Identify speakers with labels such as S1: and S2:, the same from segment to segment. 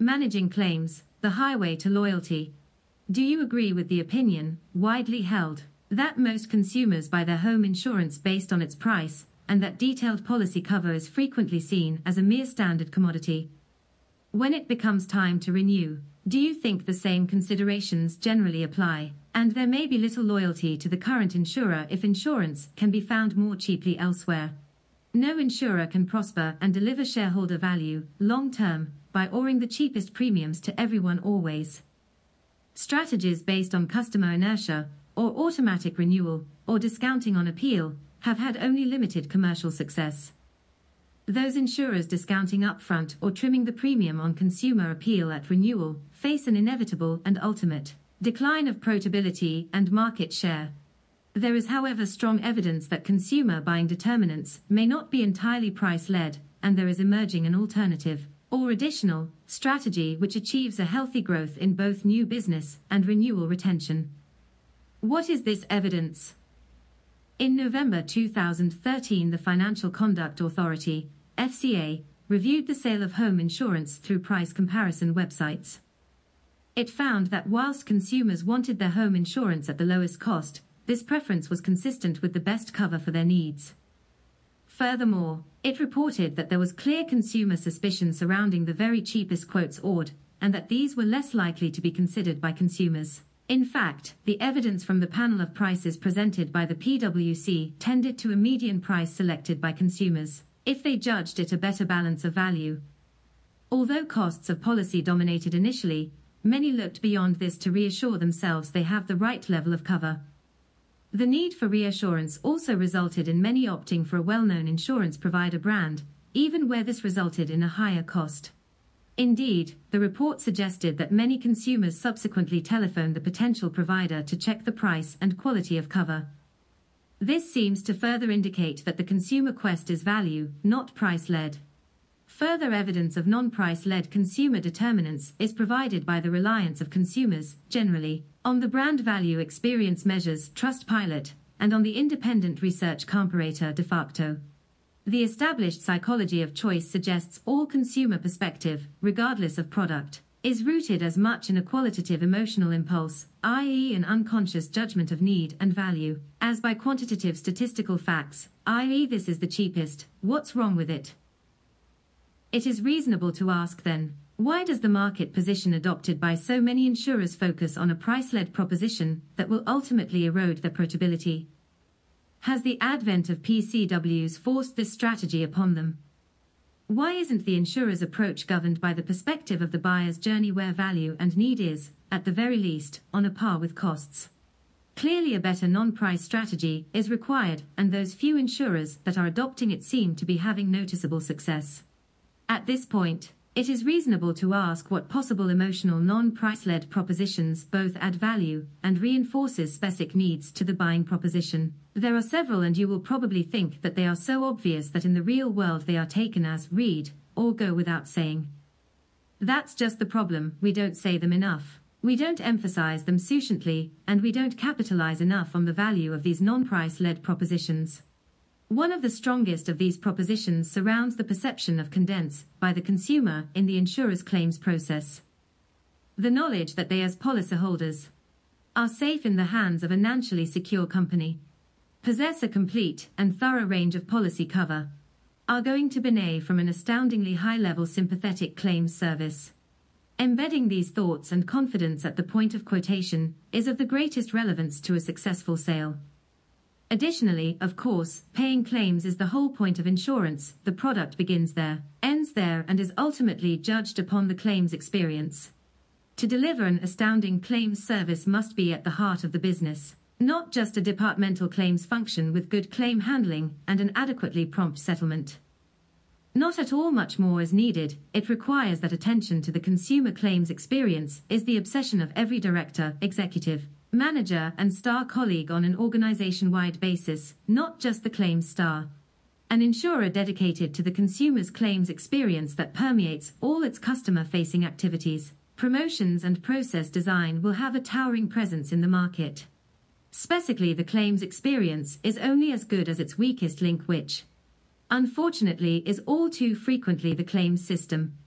S1: Managing claims, the highway to loyalty. Do you agree with the opinion, widely held, that most consumers buy their home insurance based on its price, and that detailed policy cover is frequently seen as a mere standard commodity? When it becomes time to renew, do you think the same considerations generally apply, and there may be little loyalty to the current insurer if insurance can be found more cheaply elsewhere? No insurer can prosper and deliver shareholder value long term by offering the cheapest premiums to everyone always. Strategies based on customer inertia, or automatic renewal, or discounting on appeal, have had only limited commercial success. Those insurers discounting upfront or trimming the premium on consumer appeal at renewal face an inevitable and ultimate decline of profitability and market share. There is, however, strong evidence that consumer buying determinants may not be entirely price led, and there is emerging an alternative or additional strategy which achieves a healthy growth in both new business and renewal retention. What is this evidence? In November 2013, the Financial Conduct Authority FCA, reviewed the sale of home insurance through price comparison websites. It found that whilst consumers wanted their home insurance at the lowest cost, this preference was consistent with the best cover for their needs. Furthermore, it reported that there was clear consumer suspicion surrounding the very cheapest quotes awed, and that these were less likely to be considered by consumers. In fact, the evidence from the panel of prices presented by the PCW tended to a median price selected by consumers if they judged it a better balance of value. Although costs of policy dominated initially, many looked beyond this to reassure themselves they have the right level of cover. The need for reassurance also resulted in many opting for a well known insurance provider brand, even where this resulted in a higher cost. Indeed, the report suggested that many consumers subsequently telephoned the potential provider to check the price and quality of cover. This seems to further indicate that the consumer quest is value, not price led. Further evidence of non price led consumer determinants is provided by the reliance of consumers, generally, on the brand value experience measures Trustpilot and on the independent research comparator Defaqto. The established psychology of choice suggests all consumer perspective, regardless of product, is rooted as much in a qualitative emotional impulse, i.e., an unconscious judgment of need and value, as by quantitative statistical facts, i.e., this is the cheapest, what's wrong with it? It is reasonable to ask then, why does the market position adopted by so many insurers focus on a price led proposition that will ultimately erode their profitability? Has the advent of PCWs forced this strategy upon them? Why isn't the insurer's approach governed by the perspective of the buyer's journey where value and need is, at the very least, on a par with costs? Clearly, a better non price strategy is required, and those few insurers that are adopting it seem to be having noticeable success. At this point, it is reasonable to ask what possible emotional non-price led propositions both add value and reinforces specific needs to the buying proposition. There are several and you will probably think that they are so obvious that in the real world they are taken as read or go without saying. That's just the problem, we don't say them enough. We don't emphasize them sufficiently, and we don't capitalize enough on the value of these non-price led propositions. One of the strongest of these propositions surrounds the perception of condense by the consumer in the insurer's claims process. The knowledge that they, as policyholders, are safe in the hands of a financially secure company, possess a complete and thorough range of policy cover, are going to benefit from an astoundingly high level sympathetic claims service. Embedding these thoughts and confidence at the point of quotation is of the greatest relevance to a successful sale. Additionally, of course, paying claims is the whole point of insurance. The product begins there, ends there, and is ultimately judged upon the claims experience. To deliver an astounding claims service must be at the heart of the business, not just a departmental claims function with good claim handling and an adequately prompt settlement. Not at all much more is needed, it requires that attention to the consumer claims experience is the obsession of every director, executive, manager, and star colleague on an organization wide basis, not just the claims star. An insurer dedicated to the consumer's claims experience that permeates all its customer facing activities, promotions, and process design will have a towering presence in the market. Specifically, the claims experience is only as good as its weakest link, which, unfortunately, is all too frequently the claims system.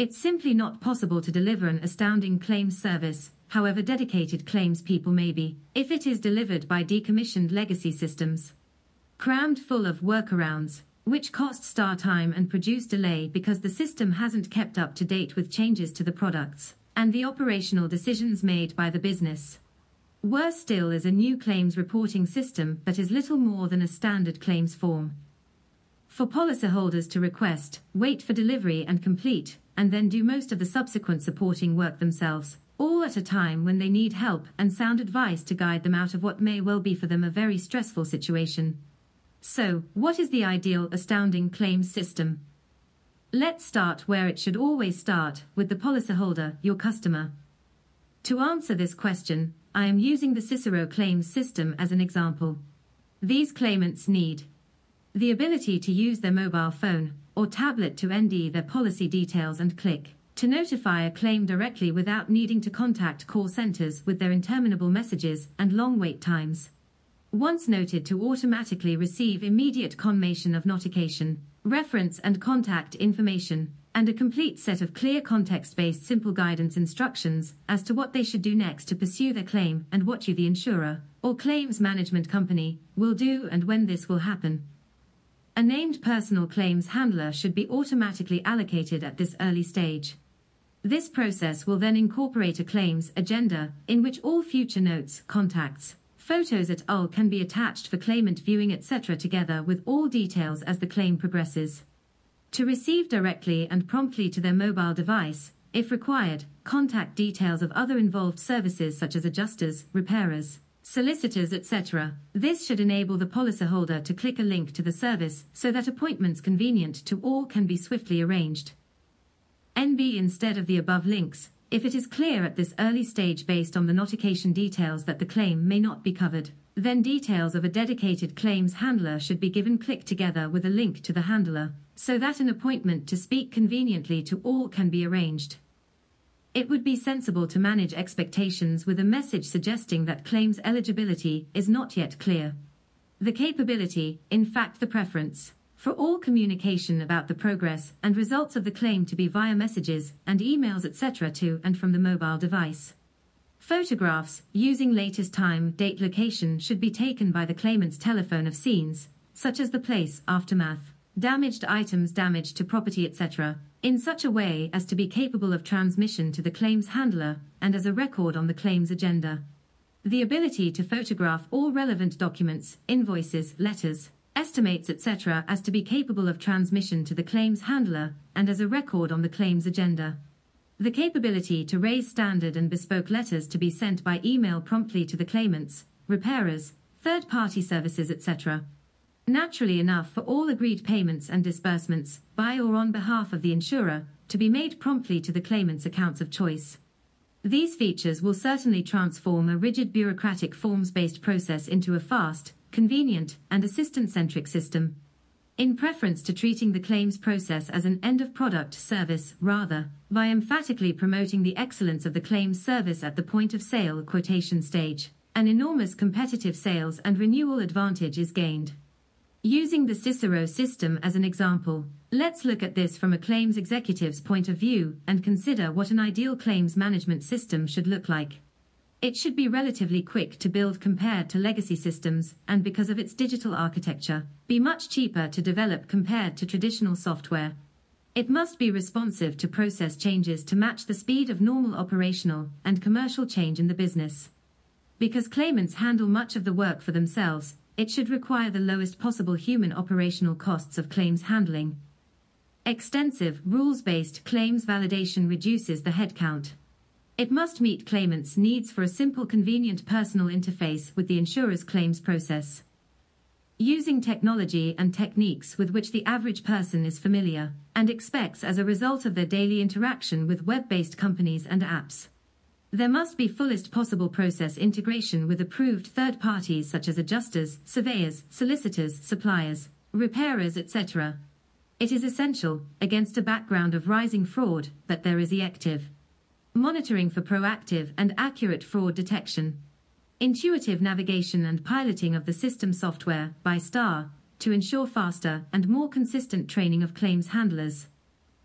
S1: It's simply not possible to deliver an astounding claims service, however dedicated claims people may be, if it is delivered by decommissioned legacy systems. Crammed full of workarounds, which cost star time and produce delay because the system hasn't kept up to date with changes to the products and the operational decisions made by the business. Worse still is a new claims reporting system that is little more than a standard claims form. For policyholders to request, wait for delivery and complete, and then do most of the subsequent supporting work themselves, all at a time when they need help and sound advice to guide them out of what may well be for them a very stressful situation. So, what is the ideal astounding claims system? Let's start where it should always start, with the policyholder, your customer. To answer this question, I am using the Cicero claims system as an example. These claimants need the ability to use their mobile phone or tablet to ND their policy details and click to notify a claim directly without needing to contact call centers with their interminable messages and long wait times. Once noted to automatically receive immediate confirmation of notification, reference and contact information, and a complete set of clear context-based simple guidance instructions as to what they should do next to pursue their claim and what you the insurer, or claims management company, will do and when this will happen. A named personal claims handler should be automatically allocated at this early stage. This process will then incorporate a claims agenda in which all future notes, contacts, Photos et al. can be attached for claimant viewing etc. together with all details as the claim progresses. To receive directly and promptly to their mobile device, if required, contact details of other involved services such as adjusters, repairers, solicitors, etc. This should enable the policyholder to click a link to the service so that appointments convenient to all can be swiftly arranged. NB instead of the above links, if it is clear at this early stage based on the notification details that the claim may not be covered, then details of a dedicated claims handler should be given click together with a link to the handler, so that an appointment to speak conveniently to all can be arranged. It would be sensible to manage expectations with a message suggesting that claims eligibility is not yet clear. The capability, in fact the preference, for all communication about the progress and results of the claim to be via messages and emails etc. to and from the mobile device. Photographs using latest time, date, location should be taken by the claimant's telephone of scenes, such as the place, aftermath, damaged items, damage to property, etc., in such a way as to be capable of transmission to the claims handler and as a record on the claims agenda. The ability to photograph all relevant documents, invoices, letters, estimates etc. as to be capable of transmission to the claims handler and as a record on the claims agenda. The capability to raise standard and bespoke letters to be sent by email promptly to the claimants, repairers, third-party services etc. Naturally enough for all agreed payments and disbursements, by or on behalf of the insurer, to be made promptly to the claimant's accounts of choice. These features will certainly transform a rigid bureaucratic forms-based process into a fast, convenient, and assistant-centric system. In preference to treating the claims process as an end-of-product service, rather, by emphatically promoting the excellence of the claims service at the point of sale quotation stage, an enormous competitive sales and renewal advantage is gained. Using the Cicero system as an example, let's look at this from a claims executive's point of view and consider what an ideal claims management system should look like. It should be relatively quick to build compared to legacy systems, and because of its digital architecture, be much cheaper to develop compared to traditional software. It must be responsive to process changes to match the speed of normal operational and commercial change in the business. Because claimants handle much of the work for themselves, it should require the lowest possible human operational costs of claims handling. Extensive, rules-based claims validation reduces the headcount. It must meet claimants' needs for a simple convenient personal interface with the insurer's claims process. Using technology and techniques with which the average person is familiar and expects as a result of their daily interaction with web-based companies and apps. There must be fullest possible process integration with approved third parties such as adjusters, surveyors, solicitors, suppliers, repairers, etc. It is essential, against a background of rising fraud, that there is active monitoring for proactive and accurate fraud detection, intuitive navigation and piloting of the system software by STAR to ensure faster and more consistent training of claims handlers,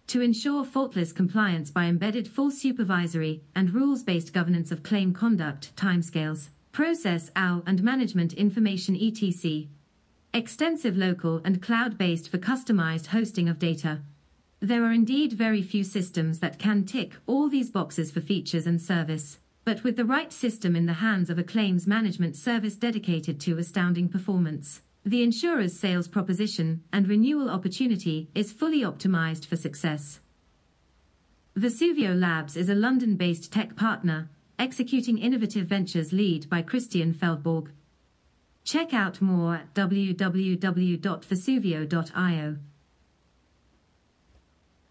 S1: to ensure faultless compliance by embedded full supervisory and rules-based governance of claim conduct, timescales, process OW and management information etc. Extensive local and cloud-based for customized hosting of data. There are indeed very few systems that can tick all these boxes for features and service, but with the right system in the hands of a claims management service dedicated to astounding performance, the insurer's sales proposition and renewal opportunity is fully optimized for success. Vesuvio Labs is a London based tech partner executing innovative ventures lead by Christian Feldborg. Check out more at www.vesuvio.io.